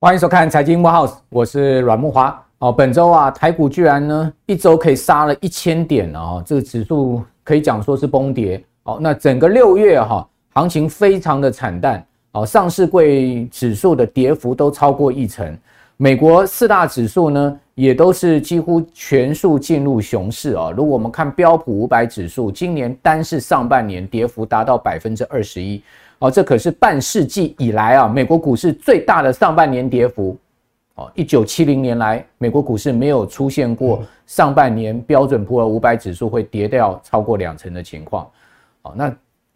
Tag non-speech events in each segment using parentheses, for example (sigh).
欢迎收看财经木 house，我是阮木华。哦，本周啊，台股居然呢一周可以杀了一千点哦，这个指数可以讲说是崩跌。哦，那整个六月哈，行情非常的惨淡。哦，上市柜指数的跌幅都超过一成，美国四大指数呢也都是几乎全数进入熊市啊。如果我们看标普五百指数，今年单是上半年跌幅达到百分之二十一。哦，这可是半世纪以来啊，美国股市最大的上半年跌幅。哦，一九七零年来，美国股市没有出现过上半年标准普尔五百指数会跌掉超过两成的情况。哦，那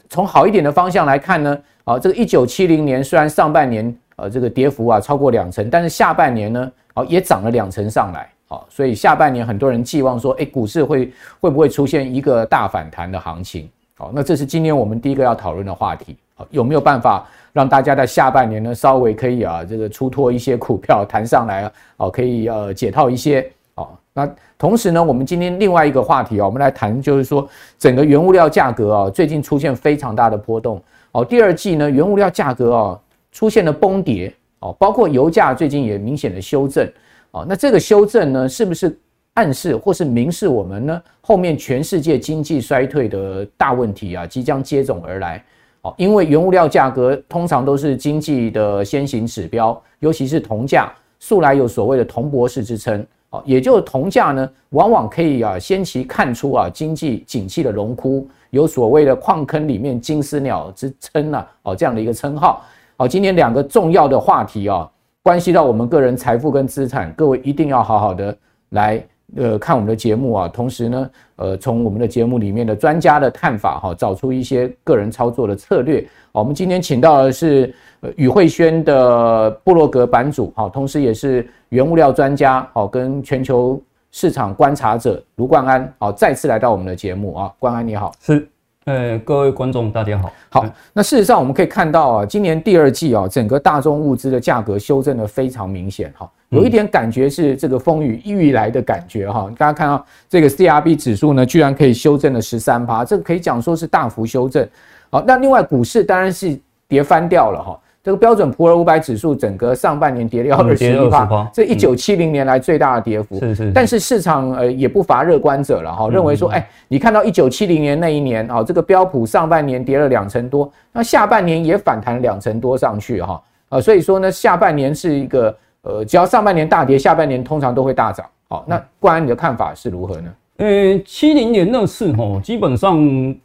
从好一点的方向来看呢，啊，这个一九七零年虽然上半年呃这个跌幅啊超过两成，但是下半年呢，哦也涨了两成上来。好，所以下半年很多人寄望说，哎，股市会会不会出现一个大反弹的行情？好，那这是今天我们第一个要讨论的话题。好有没有办法让大家在下半年呢，稍微可以啊，这个出脱一些股票弹上来啊，哦，可以呃解套一些哦。那同时呢，我们今天另外一个话题啊，我们来谈就是说，整个原物料价格啊，最近出现非常大的波动哦。第二季呢，原物料价格啊出现了崩跌哦，包括油价最近也明显的修正哦。那这个修正呢，是不是暗示或是明示我们呢，后面全世界经济衰退的大问题啊，即将接踵而来？哦，因为原物料价格通常都是经济的先行指标，尤其是铜价，素来有所谓的“铜博士”之称。哦，也就是铜价呢，往往可以啊，先期看出啊经济景气的荣枯，有所谓的“矿坑里面金丝鸟”之称啊，哦，这样的一个称号。好，今天两个重要的话题啊，关系到我们个人财富跟资产，各位一定要好好的来。呃，看我们的节目啊，同时呢，呃，从我们的节目里面的专家的看法哈，找出一些个人操作的策略。好，我们今天请到的是宇慧轩的部落格版主，好，同时也是原物料专家，好，跟全球市场观察者卢冠安，好，再次来到我们的节目啊，冠安你好，是。呃，各位观众，大家好。好，那事实上我们可以看到啊，今年第二季啊，整个大宗物资的价格修正的非常明显哈，有一点感觉是这个风雨欲来的感觉哈。大家看到这个 CRB 指数呢，居然可以修正了十三趴，这个可以讲说是大幅修正。好，那另外股市当然是跌翻掉了哈。这个标准普尔五百指数整个上半年跌了二十一趴，这一九七零年来最大的跌幅。是是。但是市场呃也不乏乐观者了哈，认为说，哎，你看到一九七零年那一年啊，这个标普上半年跌了两成多，那下半年也反弹两成多上去哈，啊，所以说呢，下半年是一个呃，只要上半年大跌，下半年通常都会大涨。好，那冠安你的看法是如何呢？呃，七零年那次哈，基本上。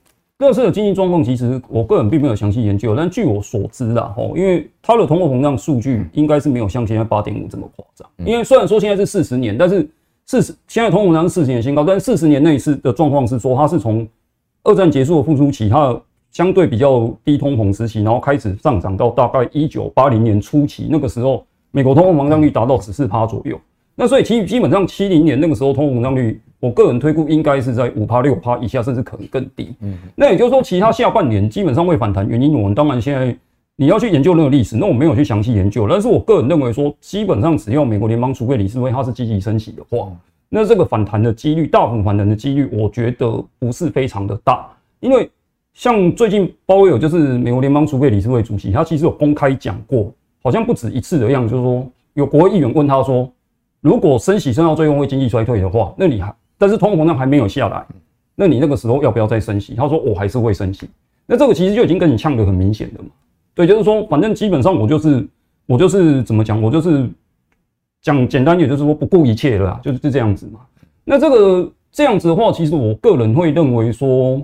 各式的经济状况，其实我个人并没有详细研究，但据我所知啦，吼，因为它的通货膨胀数据应该是没有像现在八点五这么夸张。因为虽然说现在是四十年，但是四十现在通货膨胀是四十年新高，但是四十年那一次的状况是说，它是从二战结束的复苏期，它的相对比较低通膨时期，然后开始上涨到大概一九八零年初期，那个时候美国通货膨胀率达到十四趴左右。那所以其基本上七零年那个时候通货膨胀率。我个人推估应该是在五趴六趴以下，甚至可能更低。嗯，那也就是说，其他下半年基本上会反弹，原因我们当然现在你要去研究那个历史，那我没有去详细研究。但是我个人认为说，基本上只要美国联邦储备理事会它是积极升息的话，那这个反弹的几率，大幅反弹的几率，我觉得不是非常的大。因为像最近鲍威尔就是美国联邦储备理事会主席，他其实有公开讲过，好像不止一次的样子，就是说有国会议员问他说，如果升息升到最后会经济衰退的话，那你还？但是通膨胀还没有下来，那你那个时候要不要再升息？他说我还是会升息。那这个其实就已经跟你呛得很明显的嘛。对，就是说，反正基本上我就是我就是怎么讲，我就是讲简单点，就是说不顾一切了啦，就是这样子嘛。那这个这样子的话，其实我个人会认为说，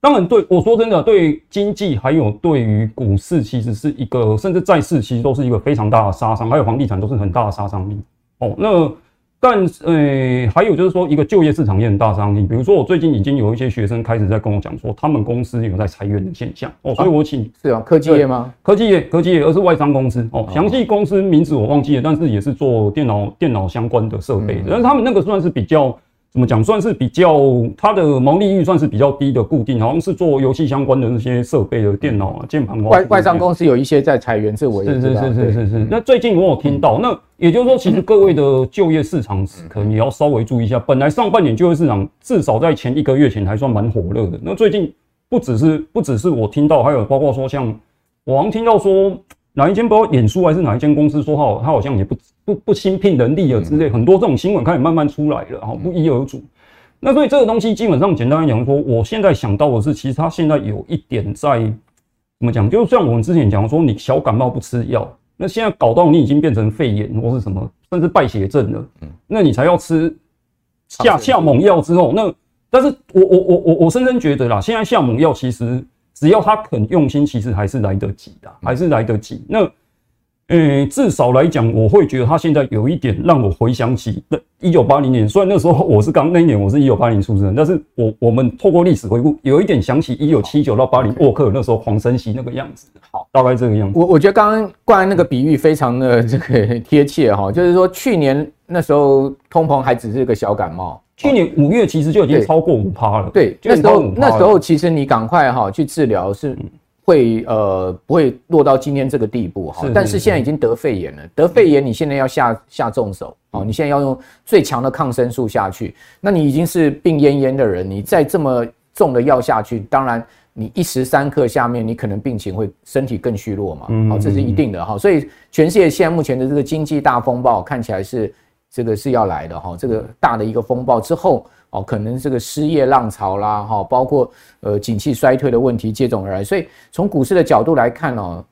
当然对我说真的，对经济还有对于股市，其实是一个甚至债市，其实都是一个非常大的杀伤，还有房地产都是很大的杀伤力。哦，那。但呃、欸，还有就是说，一个就业市场也很大张力。比如说，我最近已经有一些学生开始在跟我讲说，他们公司有在裁员的现象哦。所以我请、啊、是啊，科技业吗？科技业，科技业，而是外商公司哦。详细公司名字我忘记了，但是也是做电脑电脑相关的设备的。但是他们那个算是比较怎么讲，算是比较它的毛利率算是比较低的固定，好像是做游戏相关的那些设备的电脑啊、键盘。外外商公司有一些在裁员，这我也知道。是是是是是是。那最近我有听到，那也就是说，其实各位的就业市场可能也要稍微注意一下。本来上半年就业市场至少在前一个月前还算蛮火热的，那最近不只是不只是我听到，还有包括说像我好像听到说。哪一间不知道脸书还是哪一间公司说好，他好像也不不不新聘人力了之类，很多这种新闻开始慢慢出来了，然后不一而足。那所以这个东西基本上简单来讲说，我现在想到的是，其实它现在有一点在怎么讲，就像我们之前讲说，你小感冒不吃药，那现在搞到你已经变成肺炎或是什么，甚至败血症了，那你才要吃下下猛药之后，那但是我我我我我深深觉得啦，现在下猛药其实。只要他肯用心，其实还是来得及的，还是来得及。那，呃、欸，至少来讲，我会觉得他现在有一点让我回想起那一九八零年。虽然那时候 (laughs) 我是刚那一年我是一九八零出生，但是我我们透过历史回顾，有一点想起一九七九到八零沃克那时候狂升息那个样子。好，大概这个样子。我我觉得刚刚冠那个比喻非常的这个贴切哈，就是说去年那时候通膨还只是个小感冒。去年五月其实就已经超过五趴了。对，那时候那时候其实你赶快哈去治疗是会呃不会落到今天这个地步哈。但是现在已经得肺炎了，得肺炎你现在要下下重手哦，你现在要用最强的抗生素下去，那你已经是病恹恹的人，你再这么重的药下去，当然你一时三刻下面你可能病情会身体更虚弱嘛。好，这是一定的哈。所以全世界现在目前的这个经济大风暴看起来是。这个是要来的哈，这个大的一个风暴之后哦，可能这个失业浪潮啦哈，包括呃景气衰退的问题接踵而来，所以从股市的角度来看哦，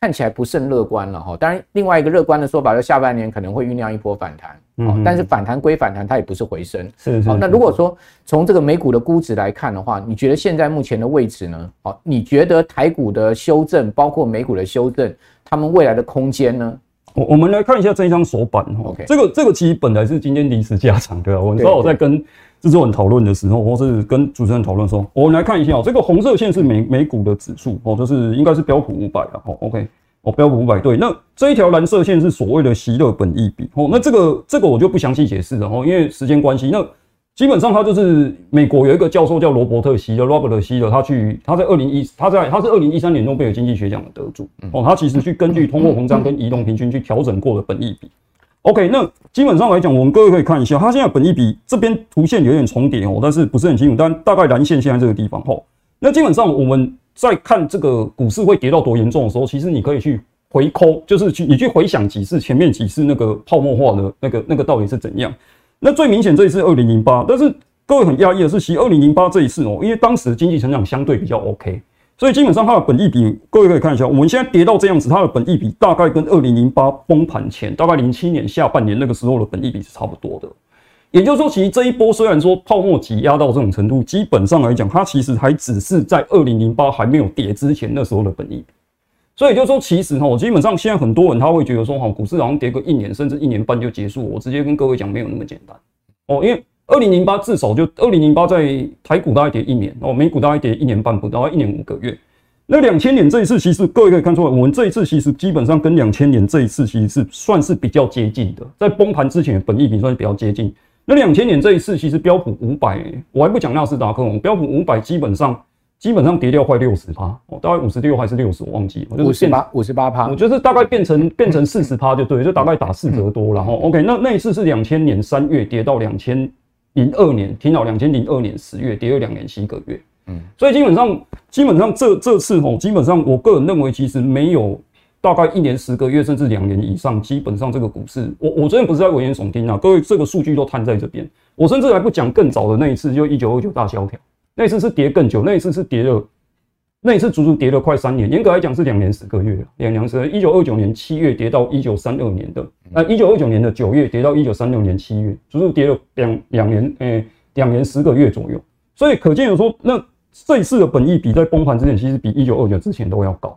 看起来不甚乐观了哈。当然，另外一个乐观的说法，就下半年可能会酝酿一波反弹，嗯，但是反弹归反弹，它也不是回升。是是。那如果说从这个美股的估值来看的话，你觉得现在目前的位置呢？好，你觉得台股的修正，包括美股的修正，他们未来的空间呢？我我们来看一下这一张手板哈，Okay. 这个这个其实本来是今天临时加长的。我知道我在跟制作人讨论的时候，或是跟主持人讨论说，我们来看一下哦，这个红色线是美美股的指数哦，就是应该是标普五百了哦。OK，哦标普五百对，那这一条蓝色线是所谓的息乐本益比哦，那这个这个我就不详细解释了哦，因为时间关系那。基本上，他就是美国有一个教授叫罗伯特希的 Robert 希的，他去他在二零一他在他是二零一三年诺贝尔经济学奖的得主哦，他其实去根据通货膨胀跟移动平均去调整过的本益比。OK，那基本上来讲，我们各位可以看一下，他现在本益比这边图线有点重叠哦，但是不是很清楚，但大概蓝线现在这个地方哦。那基本上我们在看这个股市会跌到多严重的时候，其实你可以去回扣，就是去你去回想几次前面几次那个泡沫化的那个那个到底是怎样。那最明显这一次二零零八，但是各位很讶异的是，其实二零零八这一次哦，因为当时经济成长相对比较 OK，所以基本上它的本益比，各位可以看一下，我们现在跌到这样子，它的本益比大概跟二零零八崩盘前，大概零七年下半年那个时候的本益比是差不多的。也就是说，其实这一波虽然说泡沫挤压到这种程度，基本上来讲，它其实还只是在二零零八还没有跌之前那时候的本益比。所以就是说，其实哈，基本上现在很多人他会觉得说，哈，股市好像跌个一年甚至一年半就结束。我直接跟各位讲，没有那么简单哦。因为二零零八至少就二零零八在台股大概跌一年哦，美股大概跌一年半不到，一年五个月。那两千年这一次，其实各位可以看出来，我们这一次其实基本上跟两千年这一次其实是算是比较接近的，在崩盘之前本益比算是比较接近。那两千年这一次，其实标普五百，我还不讲纳斯达克，我标普五百基本上。基本上跌掉快六十趴，哦，大概五十六还是六十，我忘记了，五十八五十八趴，我觉得大概变成变成四十趴就对，就大概打四折多，然后 OK，那那一次是两千年三月跌到两千零二年，听到两千零二年十月跌了两年七个月，嗯，所以基本上基本上这这次哦，基本上我个人认为其实没有大概一年十个月甚至两年以上，基本上这个股市，我我昨天不是在危言耸听啊，各位这个数据都摊在这边，我甚至还不讲更早的那一次，就一九二九大萧条。那次是跌更久，那一次是跌了，那一次足足跌了快三年，严格来讲是两年十个月，两年十，一九二九年七月跌到一九三二年的，呃，一九二九年的九月跌到一九三六年七月，足足跌了两两年，诶、欸，两年十个月左右。所以可见有说，那这一次的本意比在崩盘之前，其实比一九二九之前都要高。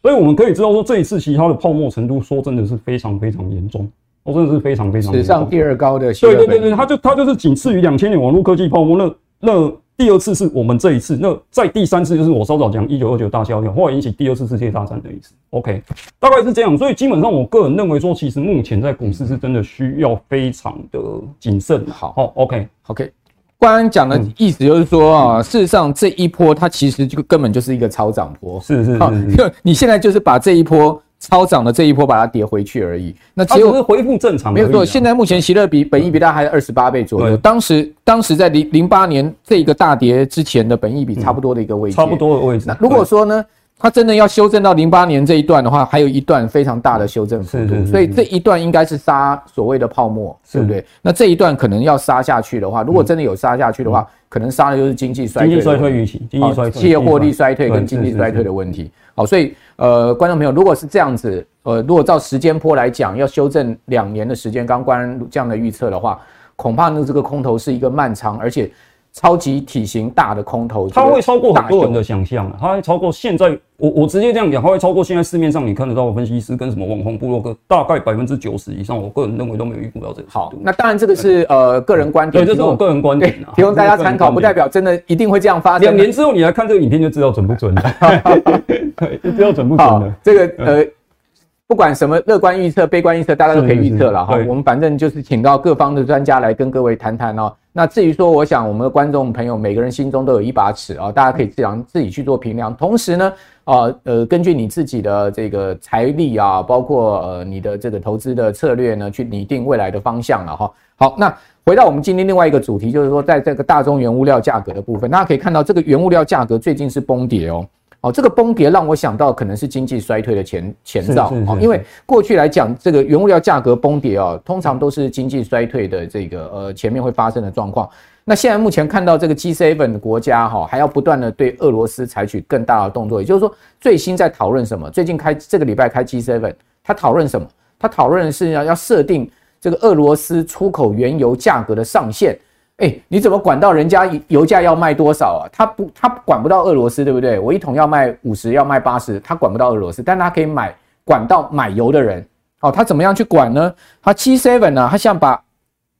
所以我们可以知道说，这一次其实它的泡沫程度，说真的是非常非常严重，哦，真的是非常非常。史上第二高的，对对对对，它就它就是仅次于两千年网络科技泡沫那那。第二次是我们这一次，那在第三次就是我稍早讲一九二九大萧条，后来引起第二次世界大战的意思。OK，大概是这样。所以基本上，我个人认为说，其实目前在股市是真的需要非常的谨慎。好，好，OK，OK。关安讲的意思就是说啊，事实上这一波它其实就根本就是一个超涨波。是是是，就你现在就是把这一波。超涨的这一波把它跌回去而已，那只有是恢复正常。没有错，现在目前喜乐比本益比大概还二十八倍左右。当时当时在零零八年这个大跌之前的本益比差不多的一个位置，差不多的位置。那如果说呢，它真的要修正到零八年这一段的话，还有一段非常大的修正幅度，所以这一段应该是杀所谓的泡沫，对不对？那这一段可能要杀下去的话，如果真的有杀下去的话，可能杀的就是经济衰退、经济衰退预期、经济衰退、企业获利衰退跟经济衰退的问题。好，所以呃，观众朋友，如果是这样子。呃，如果照时间波来讲，要修正两年的时间，刚关这样的预测的话，恐怕呢这个空头是一个漫长而且超级体型大的空头，它会超过很多人的想象，它会超过现在我我直接这样讲，它会超过现在市面上你看得到的分析师跟什么网红部落格，大概百分之九十以上，我个人认为都没有预估到这个。好，那当然这个是呃个人观点，对，这是我个人观点啊，提供大家参考，不代表真的一定会这样发生。两年之后你来看这个影片就知道准不准了，(laughs) 就知道准不准了。这个呃。不管什么乐观预测、悲观预测，大家都可以预测了哈。我们反正就是请到各方的专家来跟各位谈谈哦。那至于说，我想我们的观众朋友每个人心中都有一把尺啊，大家可以自然自己去做评量。同时呢，啊呃，根据你自己的这个财力啊，包括呃你的这个投资的策略呢，去拟定未来的方向了哈。好，那回到我们今天另外一个主题，就是说在这个大宗原物料价格的部分，大家可以看到这个原物料价格最近是崩跌哦。哦，这个崩跌让我想到可能是经济衰退的前前兆哦，因为过去来讲，这个原物料价格崩跌哦，通常都是经济衰退的这个呃前面会发生的状况。那现在目前看到这个 G7 的国家哈，还要不断的对俄罗斯采取更大的动作，也就是说，最新在讨论什么？最近开这个礼拜开 G7，他讨论什么？他讨论的是要要设定这个俄罗斯出口原油价格的上限。哎、你怎么管到人家油价要卖多少啊？他不，他管不到俄罗斯，对不对？我一桶要卖五十，要卖八十，他管不到俄罗斯，但他可以买管到买油的人。哦，他怎么样去管呢？他 G7 呢？他想把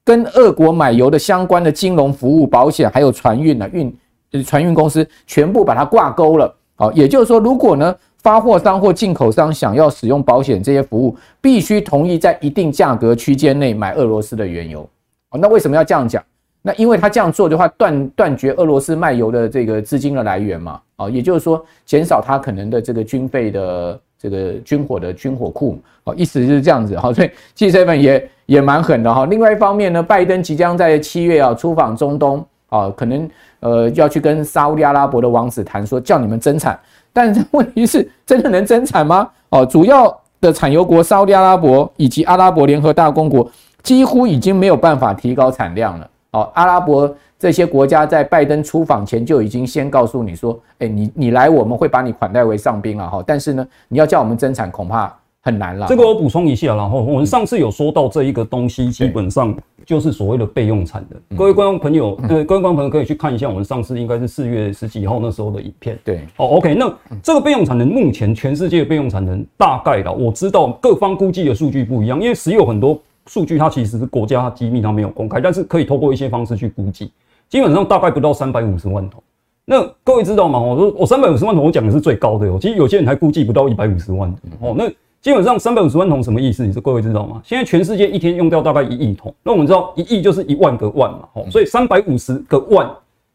跟俄国买油的相关的金融服务、保险还有船运呢运船运公司全部把它挂钩了。哦，也就是说，如果呢发货商或进口商想要使用保险这些服务，必须同意在一定价格区间内买俄罗斯的原油。哦，那为什么要这样讲？那因为他这样做的话，断断绝俄罗斯卖油的这个资金的来源嘛，啊，也就是说减少他可能的这个军费的这个军火的军火库，啊，意思就是这样子哈，所以 G7 也也蛮狠的哈。另外一方面呢，拜登即将在七月啊出访中东啊，可能呃要去跟沙乌地阿拉伯的王子谈说叫你们增产，但问题是真的能增产吗？哦，主要的产油国沙乌地阿拉伯以及阿拉伯联合大公国几乎已经没有办法提高产量了。哦，阿拉伯这些国家在拜登出访前就已经先告诉你说，哎，你你来我们会把你款待为上宾了哈，但是呢，你要叫我们增产恐怕很难了。这个我补充一下，然后我们上次有说到这一个东西，基本上就是所谓的备用产能。各位观众朋友，呃，各位观众朋友可以去看一下我们上次应该是四月十几号那时候的影片。对，哦，OK，那这个备用产能目前全世界的备用产能大概的，我知道各方估计的数据不一样，因为石油很多。数据它其实是国家机密，它没有公开，但是可以透过一些方式去估计，基本上大概不到三百五十万桶。那各位知道吗？我说我三百五十万桶，我讲的是最高的哦。其实有些人还估计不到一百五十万桶哦。那基本上三百五十万桶什么意思？你说各位知道吗？现在全世界一天用掉大概一亿桶，那我们知道一亿就是一万个万嘛，哦，所以三百五十个万，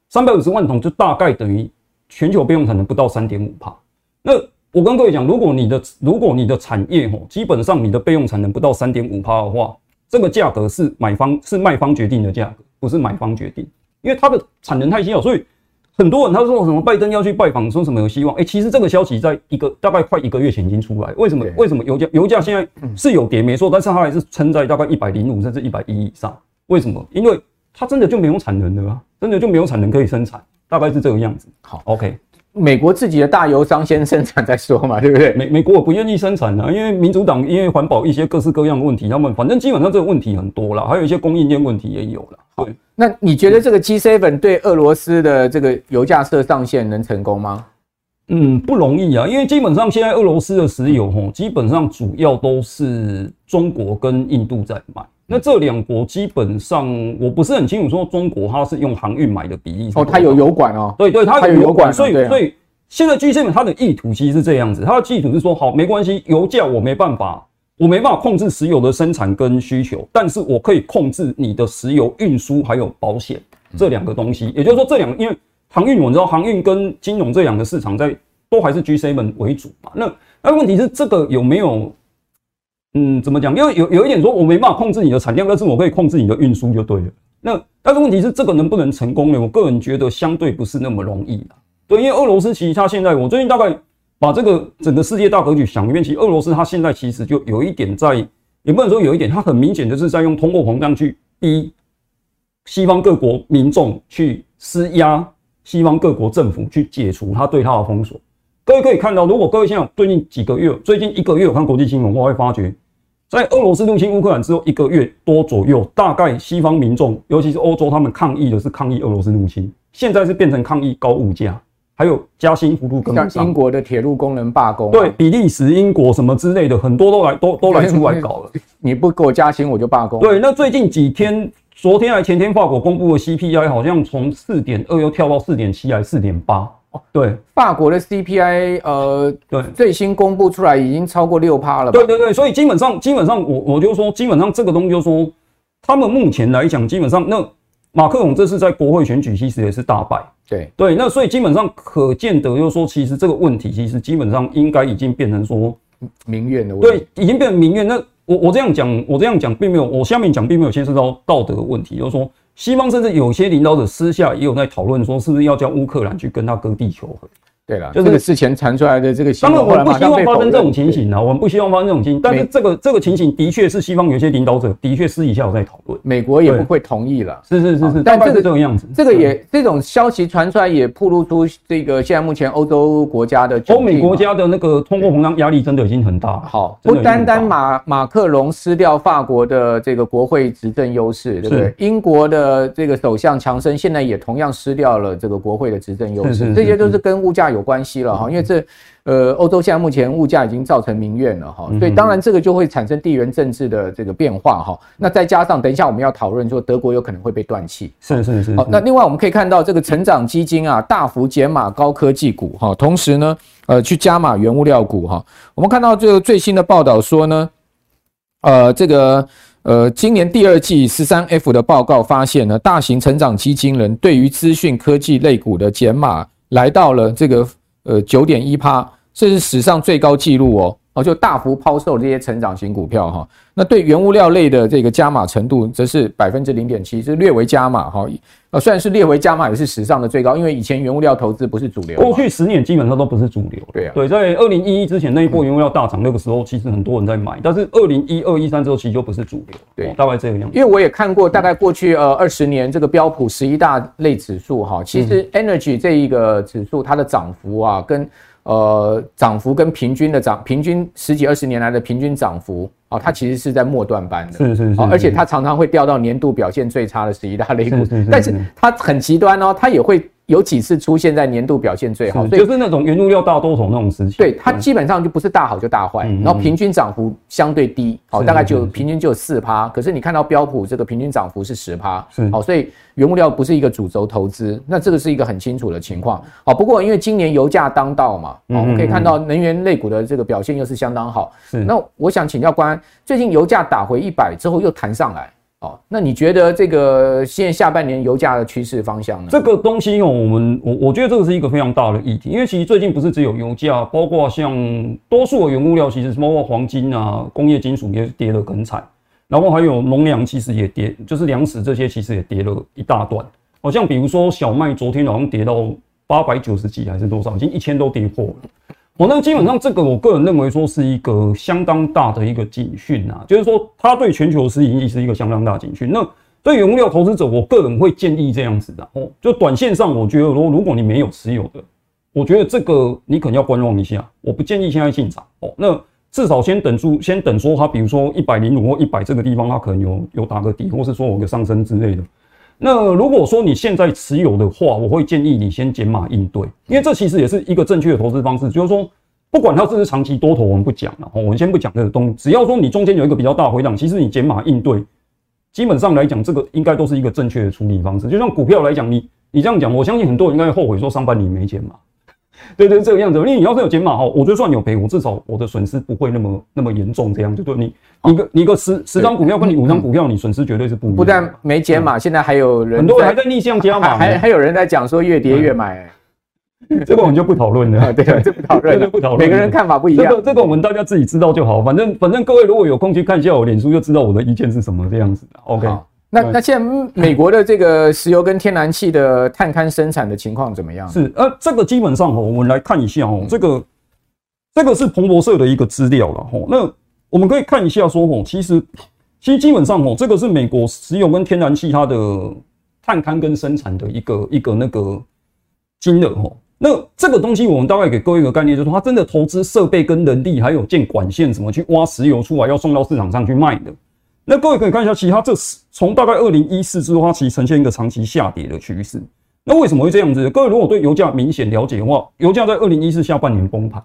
三百五十万桶就大概等于全球备用产能不到三点五帕。那我跟各位讲，如果你的如果你的产业吼，基本上你的备用产能不到三点五趴的话，这个价格是买方是卖方决定的价格，不是买方决定，因为它的产能太稀少，所以很多人他说什么拜登要去拜访，说什么有希望，哎，其实这个消息在一个大概快一个月前已经出来，为什么？为什么油价油价现在是有跌没错，但是它还是撑在大概一百零五甚至一百一以上，为什么？因为它真的就没有产能了啊，真的就没有产能可以生产，大概是这个样子。好，OK。美国自己的大油商先生产再说嘛，对不对？美美国我不愿意生产啊，因为民主党因为环保一些各式各样的问题，他们反正基本上这个问题很多了，还有一些供应链问题也有了。对，那你觉得这个 G7 对俄罗斯的这个油价设上限能成功吗？嗯，不容易啊，因为基本上现在俄罗斯的石油吼，基本上主要都是中国跟印度在买。那这两国基本上我不是很清楚，说中国它是用航运买的比例哦，它有油管哦，对对，它有油管，所以所以现在 G7 它的意图其实是这样子，它的意图是说，好，没关系，油价我没办法，我没办法控制石油的生产跟需求，但是我可以控制你的石油运输还有保险这两个东西，也就是说这两个，因为航运我知道航运跟金融这两个市场在都还是 G7 为主嘛，那那问题是这个有没有？嗯，怎么讲？因为有有一点说，我没办法控制你的产量，但是我可以控制你的运输就对了。那但是问题是，这个能不能成功呢？我个人觉得相对不是那么容易的。对，因为俄罗斯其实它现在，我最近大概把这个整个世界大格局想一遍，其实俄罗斯它现在其实就有一点在，也不能说有一点，它很明显就是在用通货膨胀去逼西方各国民众去施压，西方各国政府去解除它对它的封锁。各位可以看到，如果各位现在最近几个月，最近一个月有看国际新闻，我会发觉。在俄罗斯入侵乌克兰之后一个月多左右，大概西方民众，尤其是欧洲，他们抗议的是抗议俄罗斯入侵。现在是变成抗议高物价，还有加薪幅度跟不上。像英国的铁路工人罢工，对，比利时、英国什么之类的，很多都来都都来出来搞了。(laughs) 你不给我加薪，我就罢工。对，那最近几天，昨天还前天，法国公布的 CPI 好像从四点二又跳到四点七，还是四点八。对，法国的 CPI，呃，对，最新公布出来已经超过六趴了。对对对，所以基本上，基本上我我就说，基本上这个东西就说，他们目前来讲，基本上那马克龙这次在国会选举其实也是大败。对对，那所以基本上可见得就是说，其实这个问题其实基本上应该已经变成说民怨的问题。对，已经变成民怨。那我我这样讲，我这样讲并没有，我下面讲并没有牵涉到道德问题，就是说。西方甚至有些领导者私下也有在讨论，说是不是要叫乌克兰去跟他割地求和。对了，就是事前传出来的这个新闻，当然我们不希望发生这种情形啊，我们不希望发生这种情形。但是这个这个情形的确是西方有些领导者的确私底下有在讨论，美国也不会同意了。是是是是，但这个这种样子，这个也这种消息传出来也暴露出这个现在目前欧洲国家的欧美国家的那个通货膨胀压力真的已经很大。好，不单单马马克龙失掉法国的这个国会执政优势，对不对？英国的这个首相强生现在也同样失掉了这个国会的执政优势，这些都是跟物价有关系了哈。因为这，呃，欧洲现在目前物价已经造成民怨了哈，所以当然这个就会产生地缘政治的这个变化哈。那再加上等一下我们要讨论说德国有可能会被断气，是是是。好，那另外我们可以看到这个成长基金啊大幅减码高科技股哈，同时呢，呃，去加码原物料股哈。我们看到这个最新的报道说呢，呃，这个呃，今年第二季十三 F 的报告发现呢，大型成长基金人对于资讯科技类股的减码来到了这个。呃，九点一趴，这是史上最高纪录哦，哦，就大幅抛售这些成长型股票哈。那对原物料类的这个加码程度，则是百分之零点七，是略为加码哈。呃，虽然是略为加码，也是史上的最高，因为以前原物料投资不是主流，过去十年基本上都不是主流。对啊，对，在二零一一之前那一波原物料大涨那个时候，其实很多人在买，但是二零一二一三之后，其实就不是主流。对，大概这个样子。因为我也看过，大概过去呃二十年这个标普十一大类指数哈，其实 Energy 这一个指数它的涨幅啊，跟呃，涨幅跟平均的涨，平均十几二十年来的平均涨幅啊，它其实是在末段班的，是是是，而且它常常会掉到年度表现最差的十一大类股，但是。它很极端哦，它也会。有几次出现在年度表现最好，就是那种原物料大多头那种时期。对，它基本上就不是大好就大坏，然后平均涨幅相对低，好，大概就平均就有四趴。可是你看到标普这个平均涨幅是十趴，好，所以原物料不是一个主轴投资，那这个是一个很清楚的情况。好，不过因为今年油价当道嘛，我们可以看到能源类股的这个表现又是相当好。那我想请教关安，最近油价打回一百之后又弹上来。哦，那你觉得这个现在下半年油价的趋势方向呢？这个东西哦，我们我我觉得这个是一个非常大的议题，因为其实最近不是只有油价，包括像多数的原物料，其实包括黄金啊、工业金属也跌得很惨，然后还有农粮其实也跌，就是粮食这些其实也跌了一大段。好像比如说小麦，昨天好像跌到八百九十几还是多少，已经一千都跌破了。我那基本上这个，我个人认为说是一个相当大的一个警讯啊，就是说它对全球是已经是一个相当大的警讯。那对原物料投资者，我个人会建议这样子的哦，就短线上，我觉得说如果你没有持有的，我觉得这个你可能要观望一下，我不建议现在进场哦。那至少先等住，先等说它，比如说一百零五或一百这个地方，它可能有有打个底，或是说有个上升之类的。那如果说你现在持有的话，我会建议你先减码应对，因为这其实也是一个正确的投资方式。就是说，不管它是不是长期多头，我们不讲了，我们先不讲这个东西。只要说你中间有一个比较大回档，其实你减码应对，基本上来讲，这个应该都是一个正确的处理方式。就像股票来讲，你你这样讲，我相信很多人应该后悔说上半年没减码。对对，这个样子，因为你要是有减码哈，我就算有赔，我至少我的损失不会那么那么严重。这样就对你，一个你个十十张股票跟你五张股票，你损失绝对是不一样。不但没减码，现在还有人很多人还在逆向加码，还还有人在讲说越跌越买。(laughs) 这个我们就不讨论了。对，(laughs) 这不讨论，不讨论。每个人看法不一样。这个这个我们大家自己知道就好。反正反正各位如果有空去看一下我脸书，就知道我的意见是什么这样子的。OK。那那现在美国的这个石油跟天然气的探勘生产的情况怎么样？是，呃，这个基本上哈，我们来看一下哦，这个这个是彭博社的一个资料了哈。那我们可以看一下说哈，其实其实基本上哈，这个是美国石油跟天然气它的探勘跟生产的一个一个那个金额哈。那这个东西我们大概给各位一个概念，就是它真的投资设备跟人力，还有建管线什么去挖石油出来，要送到市场上去卖的。那各位可以看一下，其他这从大概二零一四之后，它其实呈现一个长期下跌的趋势。那为什么会这样子？各位如果对油价明显了解的话，油价在二零一四下半年崩盘，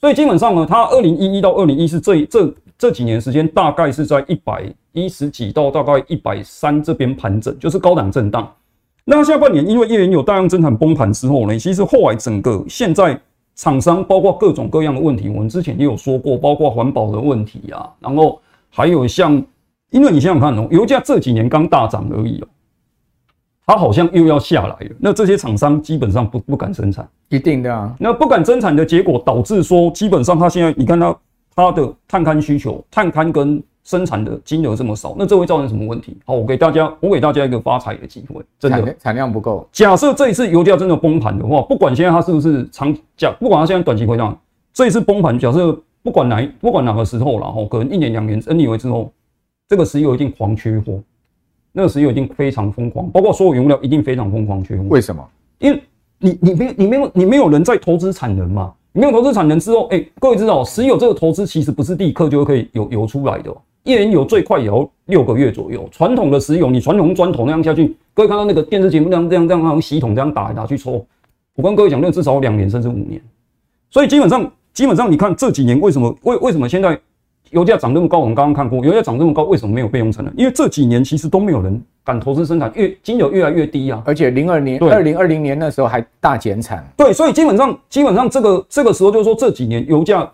所以基本上呢，它二零一一到二零一四这这这几年时间，大概是在一百一十几到大概一百三这边盘整，就是高档震荡。那下半年因为页岩油大量增产崩盘之后呢，其实后来整个现在厂商包括各种各样的问题，我们之前也有说过，包括环保的问题啊，然后还有像。因为你想想看哦，油价这几年刚大涨而已哦，它好像又要下来了。那这些厂商基本上不不敢生产，一定的啊。那不敢生产的结果，导致说基本上它现在你看它它的探勘需求、探勘跟生产的金额这么少，那这会造成什么问题？好，我给大家我给大家一个发财的机会，真的产量不够。假设这一次油价真的崩盘的话，不管现在它是不是长假，不管它现在短期回档，这一次崩盘，假设不管哪不管哪个时候了哈，可能一年两年，N 以为之后。这个石油一定狂缺货，那个石油一定非常疯狂，包括所有原料一定非常疯狂缺货。为什么？因为你你没你没有你没有人在投资产能嘛？你没有投资产能之后，哎，各位知道，石油这个投资其实不是立刻就可以有油出来的，页岩油最快也要六个月左右。传统的石油，你传统砖头那样下去，各位看到那个电视节目那样这样这样用系统这样打来打去抽，我跟各位讲，那至少两年甚至五年。所以基本上基本上你看这几年为什么为为什么现在？油价涨那么高，我们刚刚看过，油价涨这么高，为什么没有备用产能？因为这几年其实都没有人敢投资生产，越金额越来越低啊。而且零二年、二零二零年那时候还大减产。对，所以基本上基本上这个这个时候就是说这几年油价，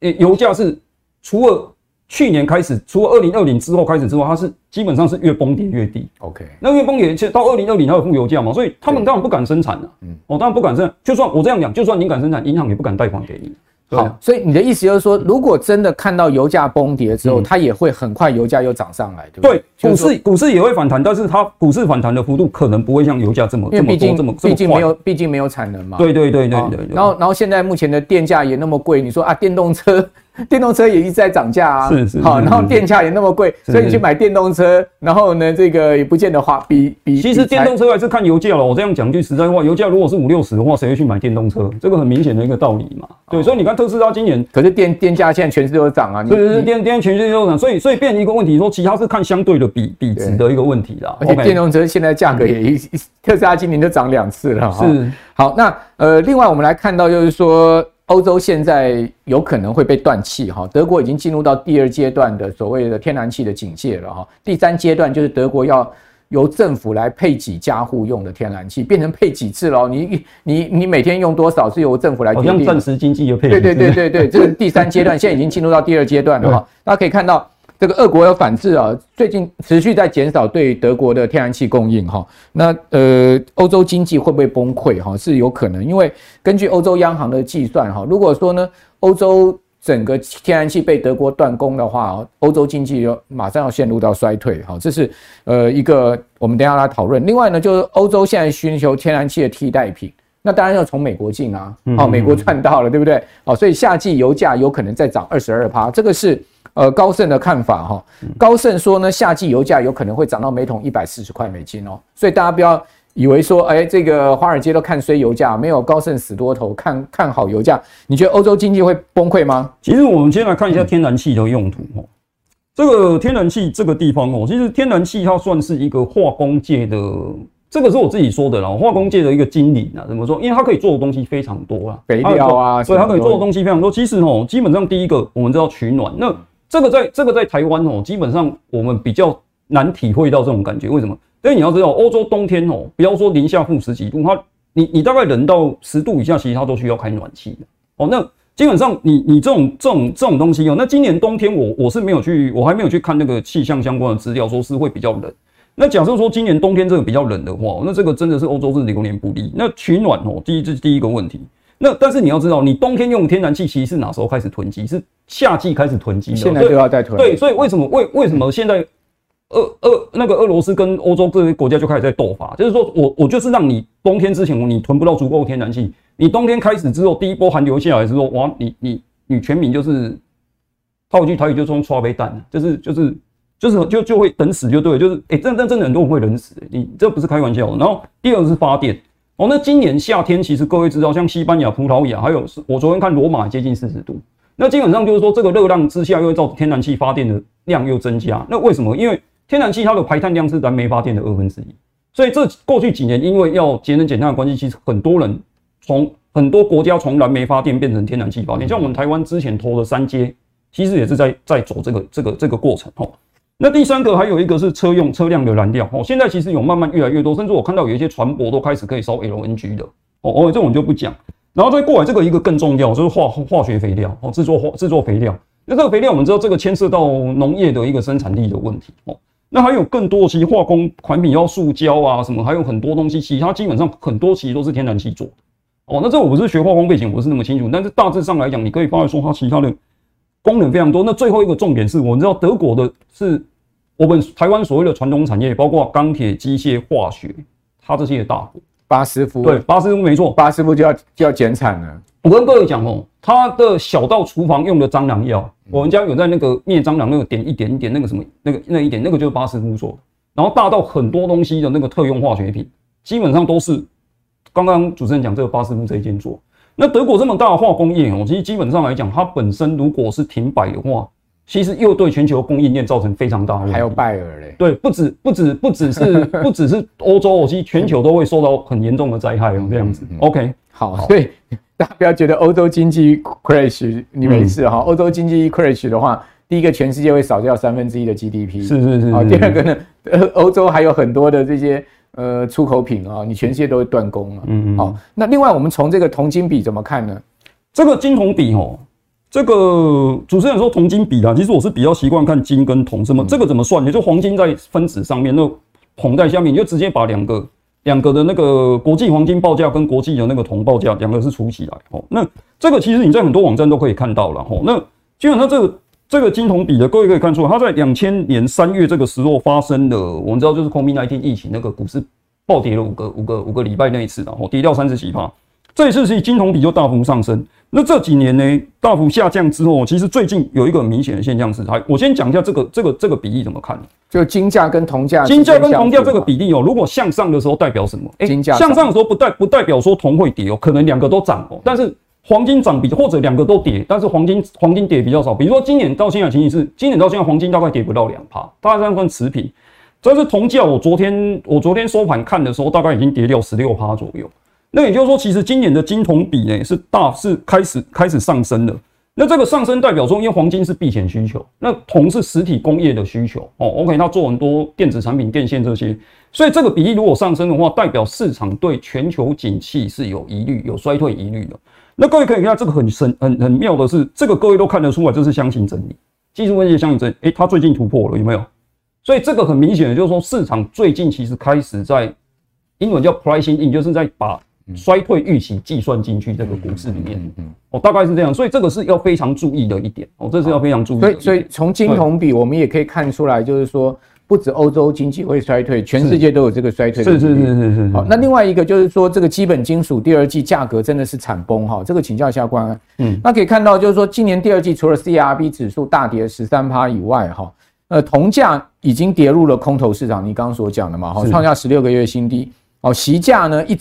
诶，油价是除了去年开始，除了二零二零之后开始之后，它是基本上是越崩跌越低。OK，那越崩跌，其实到二零二零还有负油价嘛，所以他们当然不敢生产了。嗯，哦，当然不敢生产。就算我这样讲，就算你敢生产，银行也不敢贷款给你。好，所以你的意思就是说，如果真的看到油价崩跌之后，它也会很快油价又涨上来，对不对？对，股市股市也会反弹，但是它股市反弹的幅度可能不会像油价这么这么多这么毕竟没有毕竟没有产能嘛。对对对对对。然后然后现在目前的电价也那么贵，你说啊，电动车。(laughs) 电动车也一直在涨价啊，是是好，然后电价也那么贵，所以你去买电动车，然后呢，这个也不见得花比比。其实电动车还是看油价了。我这样讲句实在话，油价如果是五六十的话，谁会去买电动车？这个很明显的一个道理嘛。对，所以你看特斯拉今年，可是电电价现在全世界都涨啊。对对对，电电全世界都涨，所以所以变成一个问题，说其他是看相对的比比值的一个问题啦。而且电动车现在价格也一特斯拉今年就涨两次了。是好，那呃，另外我们来看到就是说。欧洲现在有可能会被断气哈，德国已经进入到第二阶段的所谓的天然气的警戒了哈，第三阶段就是德国要由政府来配给家户用的天然气，变成配给制喽，你你你每天用多少是由政府来决定，好像暂时经济又配。对对对对对，这个第三阶段现在已经进入到第二阶段了哈，(laughs) 大家可以看到。这个俄国有反制啊，最近持续在减少对德国的天然气供应哈。那呃，欧洲经济会不会崩溃哈？是有可能，因为根据欧洲央行的计算哈，如果说呢，欧洲整个天然气被德国断供的话，欧洲经济要马上要陷入到衰退哈。这是呃一个我们等一下来讨论。另外呢，就是欧洲现在寻求天然气的替代品，那当然要从美国进啊。好，美国赚到了，对不对？好，所以夏季油价有可能再涨二十二趴，这个是。呃，高盛的看法哈，高盛说呢，夏季油价有可能会涨到每桶一百四十块美金哦，所以大家不要以为说，哎，这个华尔街都看衰油价，没有高盛死多头看看好油价。你觉得欧洲经济会崩溃吗？其实我们先来看一下天然气的用途哦，这个天然气这个地方哦，其实天然气它算是一个化工界的，这个是我自己说的啦，化工界的一个精灵啊，怎么说？因为它可以做的东西非常多啊，肥料啊，所以它可以做的东西非常多。其实哦，基本上第一个我们知道取暖那。这个在这个在台湾哦，基本上我们比较难体会到这种感觉。为什么？因为你要知道，欧洲冬天哦，不要说零下负十几度，它你你大概冷到十度以下，其实它都需要开暖气的哦。那基本上你你这种这种这种东西哦，那今年冬天我我是没有去，我还没有去看那个气象相关的资料，说是会比较冷。那假设说今年冬天这个比较冷的话，那这个真的是欧洲是流年不利。那取暖哦，第一这是第一个问题。那但是你要知道，你冬天用天然气其实是哪时候开始囤积？是夏季开始囤积的。现在就要再囤。对，所以为什么为为什么现在俄俄那个俄罗斯跟欧洲这些国家就开始在斗法？就是说我我就是让你冬天之前你囤不到足够天然气，你冬天开始之后第一波寒流下来之后，哇，你你你全民就是套一句台语就说刷杯蛋，就是就是就是就就会等死就对了，就是哎，真真真的很多人会冷死，你这不是开玩笑。然后第二个是发电。哦，那今年夏天其实各位知道，像西班牙、葡萄牙，还有我昨天看罗马接近四十度。那基本上就是说，这个热浪之下又会造成天然气发电的量又增加。那为什么？因为天然气它的排碳量是燃煤发电的二分之一。所以这过去几年，因为要节能减碳的关系，其实很多人从很多国家从燃煤发电变成天然气发电。像我们台湾之前投的三阶，其实也是在在走这个这个这个过程。哦。那第三个还有一个是车用车辆的燃料哦，现在其实有慢慢越来越多，甚至我看到有一些船舶都开始可以烧 LNG 的哦哦，这种就不讲。然后再过来这个一个更重要，就是化化学肥料哦，制作化制作肥料。那这个肥料我们知道这个牵涉到农业的一个生产力的问题哦。那还有更多其实化工产品要塑胶啊什么，还有很多东西，其他基本上很多其实都是天然气做的哦。那这我不是学化工背景，我不是那么清楚，但是大致上来讲，你可以发现说它其他的。功能非常多。那最后一个重点是，我们知道德国的是我们台湾所谓的传统产业，包括钢铁、机械、化学，它这些大国。巴斯夫对，巴斯夫没错，巴斯夫就要就要减产了。我跟各位讲哦，它的小到厨房用的蟑螂药，我们家有在那个灭蟑螂那个点一点一点那个什么那个那一点那个就是巴斯夫做的。然后大到很多东西的那个特用化学品，基本上都是刚刚主持人讲这个巴斯夫这一间做。那德国这么大的化工业哦，其实基本上来讲，它本身如果是停摆的话，其实又对全球供应链造成非常大的。还有拜耳嘞？对，不止不止不只是 (laughs) 不只是欧洲，其实全球都会受到很严重的灾害哦。这样子，OK，好，所以大家不要觉得欧洲经济 crash，你没事哈。欧洲经济 crash 的话，第一个全世界会少掉三分之一的 GDP，是是是。好，第二个呢，欧洲还有很多的这些。呃，出口品啊，你全世界都会断供了。嗯嗯。好，那另外我们从这个铜金比怎么看呢？这个金铜比哦，这个主持人说铜金比啦，其实我是比较习惯看金跟铜。什么？这个怎么算？也就黄金在分子上面，那铜在下面，你就直接把两个两个的那个国际黄金报价跟国际的那个铜报价两个是除起来。哦，那这个其实你在很多网站都可以看到了。哦，那基本上这个。这个金铜比的，各位可以看出来，它在两千年三月这个时候发生的，我们知道就是 COVID-19 疫情那个股市暴跌了五个五个五个礼拜那一次，然后跌掉三十几趴。这一次是金铜比就大幅上升。那这几年呢，大幅下降之后，其实最近有一个很明显的现象是，它我先讲一下这个这个这个比例怎么看？就金价跟铜价，金价跟铜价这个比例哦，如果向上的时候代表什么？哎，金价向上的时候不代不代表说铜会跌哦，可能两个都涨哦，但是。黄金涨比或者两个都跌，但是黄金黄金跌比较少。比如说今年到现在情形是，今年到现在黄金大概跌不到两趴，大概这样算持平。但是铜价，我昨天我昨天收盘看的时候，大概已经跌掉十六趴左右。那也就是说，其实今年的金铜比呢是大是开始开始上升了。那这个上升代表说，因为黄金是避险需求，那铜是实体工业的需求哦。OK，它做很多电子产品、电线这些，所以这个比例如果上升的话，代表市场对全球景气是有疑虑、有衰退疑虑的。那各位可以看这个很神、很很妙的是，这个各位都看得出来，这是箱型整理，技术分析箱型整理，诶，它最近突破了，有没有？所以这个很明显的就是说，市场最近其实开始在英文叫 pricing in，就是在把衰退预期计算进去这个股市里面，嗯哦，大概是这样，所以这个是要非常注意的一点，哦，这是要非常注意的。所以，所以从金同比，我们也可以看出来，就是说。不止欧洲经济会衰退，全世界都有这个衰退的。是是是是是。好，那另外一个就是说，这个基本金属第二季价格真的是惨崩哈。这个请教一下关安。嗯，那可以看到，就是说今年第二季除了 CRB 指数大跌十三趴以外，哈，呃，铜价已经跌入了空头市场。你刚刚所讲的嘛，哈，创下十六个月新低。哦，锡价呢一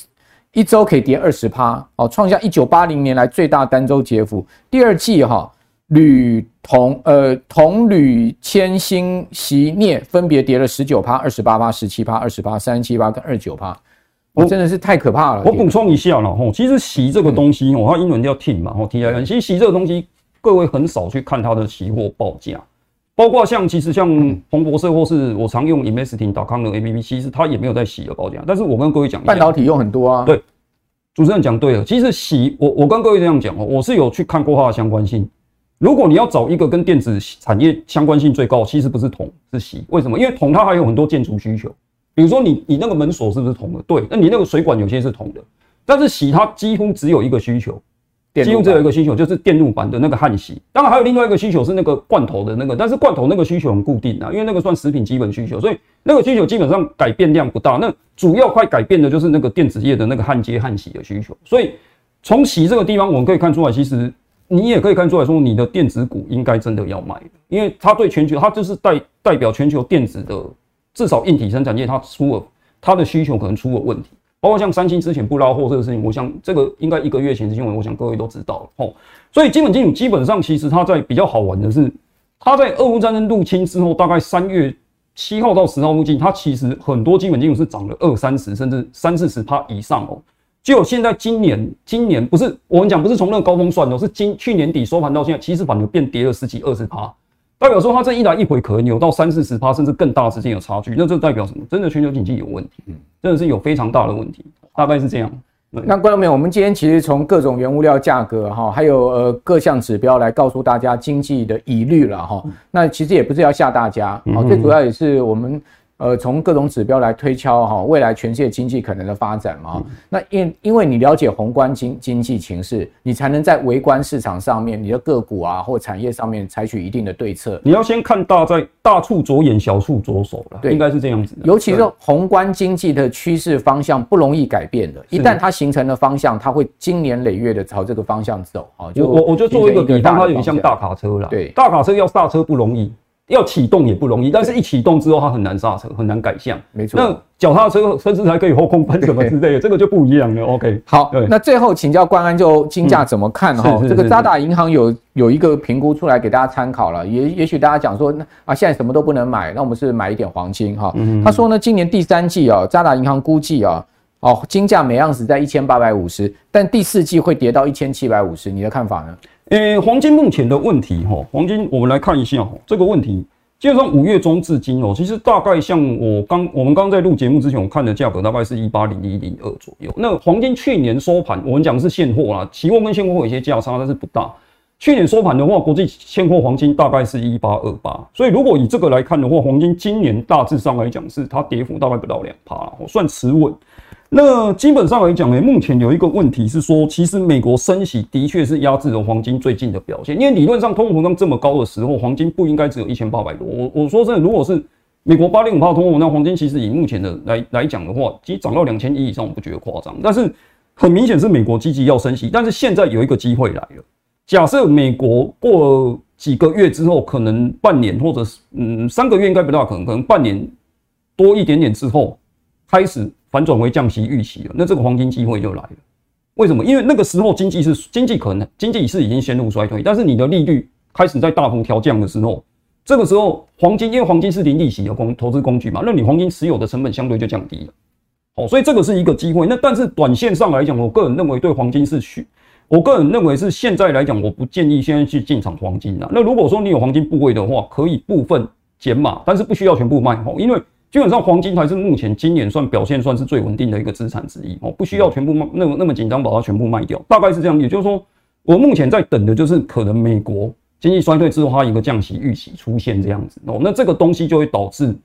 一周可以跌二十趴，哦，创下一九八零年来最大单周跌幅。第二季哈。铝、铜、呃，铜、铝、铅、锌、锡、镍分别跌了十九趴、二十八趴、十七趴、二十趴、三十七趴跟二十九趴，我真的是太可怕了。我补充一下了哈，其实锡这个东西哦，它英文叫 tin 嘛，哦，T I N。其实锡这个东西，各位很少去看它的期货报价，包括像其实像彭博社或是我常用 investing.com 的 APP，其实它也没有在洗的报价。但是我跟各位讲，半导体用很多啊。对，主持人讲对了。其实洗我我跟各位这样讲哦，我是有去看过它的相关性。如果你要找一个跟电子产业相关性最高，其实不是铜，是锡。为什么？因为铜它还有很多建筑需求，比如说你你那个门锁是不是铜的？对，那你那个水管有些是铜的，但是锡它几乎只有一个需求，几乎只有一个需求，就是电路板的那个焊锡。当然还有另外一个需求是那个罐头的那个，但是罐头那个需求很固定啊，因为那个算食品基本需求，所以那个需求基本上改变量不大。那主要快改变的就是那个电子业的那个焊接焊锡的需求。所以从锡这个地方我们可以看出来，其实。你也可以看出来说，你的电子股应该真的要买，因为它对全球，它就是代代表全球电子的至少硬体生产业，它出了它的需求可能出了问题，包括像三星之前不拉货这个事情，我想这个应该一个月前的新闻，我想各位都知道了哦。所以基本金属基本上其实它在比较好玩的是，它在俄乌战争入侵之后，大概三月七号到十号附近，它其实很多基本金属是涨了二三十甚至三四十趴以上哦。就现在，今年今年不是我们讲，不是从那个高峰算的，是今去年底收盘到现在，其实反而变跌了十几二十趴，代表说它这一来一回可能有到三四十趴，甚至更大之间有差距。那这代表什么？真的全球经济有问题，真的是有非常大的问题，大概是这样。那观众朋友，我们今天其实从各种原物料价格哈，还有呃各项指标来告诉大家经济的疑虑了哈。那其实也不是要吓大家，好，最主要也是我们。呃，从各种指标来推敲哈，未来全世界经济可能的发展嘛。嗯、那因因为你了解宏观经经济情势，你才能在微观市场上面，你的个股啊或产业上面采取一定的对策。你要先看大在大处着眼，小处着手了。对，应该是这样子的。尤其是宏观经济的趋势方向不容易改变的，一旦它形成了方向，它会经年累月的朝这个方向走。啊，就我我就做一个比方，它有点像大卡车了。对，大卡车要刹车不容易。要启动也不容易，但是一启动之后，它很难刹车，很难改向。没错，那脚踏车甚至还可以后空翻什么之类的，(laughs) 这个就不一样了。OK，好，那最后请教关安，就金价怎么看哈？这个渣打银行有有一个评估出来给大家参考了，也也许大家讲说，啊，现在什么都不能买，那我们是买一点黄金哈。他说呢，今年第三季啊，渣打银行估计啊，哦，哦金价每盎司在一千八百五十，但第四季会跌到一千七百五十，你的看法呢？诶、欸，黄金目前的问题哈，黄金我们来看一下哈，这个问题基本上五月中至今哦，其实大概像我刚我们刚在录节目之前我看的价格大概是一八零一零二左右。那黄金去年收盘，我们讲是现货啦，期货跟现货有一些价差，但是不大。去年收盘的话，国际现货黄金大概是一八二八，所以如果以这个来看的话，黄金今年大致上来讲是它跌幅大概不到两趴，算持稳。那基本上来讲呢，目前有一个问题是说，其实美国升息的确是压制了黄金最近的表现，因为理论上通货膨胀这么高的时候，黄金不应该只有一千八百多。我我说真的，如果是美国八点五趴通货膨胀，黄金其实以目前的来来讲的话，其实涨到两千一以上，我不觉得夸张。但是很明显是美国积极要升息，但是现在有一个机会来了。假设美国过几个月之后，可能半年或者是嗯三个月应该不大可能，可能半年多一点点之后开始。反转为降息预期了，那这个黄金机会就来了。为什么？因为那个时候经济是经济可能经济是已经陷入衰退，但是你的利率开始在大幅调降的时候，这个时候黄金因为黄金是零利息的工投资工具嘛，那你黄金持有的成本相对就降低了。好，所以这个是一个机会。那但是短线上来讲，我个人认为对黄金是需，我个人认为是现在来讲，我不建议现在去进场黄金啊。那如果说你有黄金部位的话，可以部分减码，但是不需要全部卖哦，因为。基本上黄金还是目前今年算表现算是最稳定的一个资产之一哦，不需要全部卖那么那么紧张把它全部卖掉，大概是这样。也就是说，我目前在等的就是可能美国经济衰退之后它一个降息预期出现这样子哦，那这个东西就会导致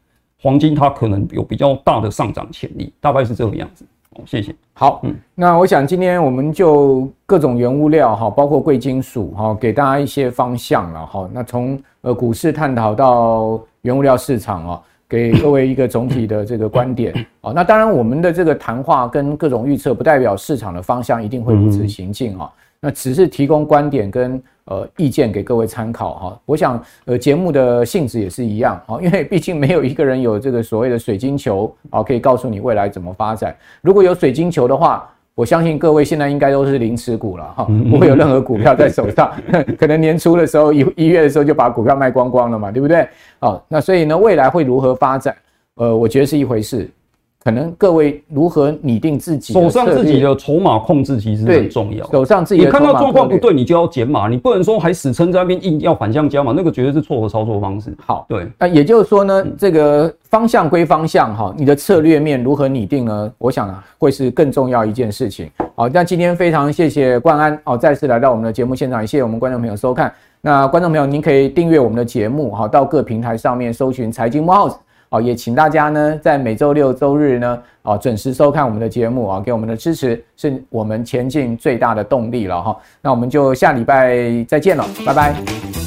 黄金它可能有比较大的上涨潜力，大概是这个样子哦。谢谢。好，嗯，那我想今天我们就各种原物料哈，包括贵金属哈，给大家一些方向了哈。那从呃股市探讨到原物料市场啊。给各位一个总体的这个观点啊，(coughs) 那当然我们的这个谈话跟各种预测不代表市场的方向一定会如此行进啊，那只是提供观点跟呃意见给各位参考哈。我想呃节目的性质也是一样啊，因为毕竟没有一个人有这个所谓的水晶球啊，可以告诉你未来怎么发展。如果有水晶球的话，我相信各位现在应该都是零持股了哈，不会有任何股票在手上。(laughs) 可能年初的时候，一一月的时候就把股票卖光光了嘛，对不对？哦，那所以呢，未来会如何发展？呃，我觉得是一回事。可能各位如何拟定自己手上自己的筹码控制，其实很重要。手上自己的你看到状况不对，你就要减码，你不能说还死撑在那边硬要反向加码，那个绝对是错的操作方式。好，对，那也就是说呢，这个方向归方向哈，你的策略面如何拟定呢？我想啊，会是更重要一件事情。好，那今天非常谢谢冠安哦，再次来到我们的节目现场，也谢谢我们观众朋友收看。那观众朋友，您可以订阅我们的节目哈，到各平台上面搜寻财经慕 House。好，也请大家呢，在每周六、周日呢，啊，准时收看我们的节目啊，给我们的支持是我们前进最大的动力了哈。那我们就下礼拜再见了，拜拜。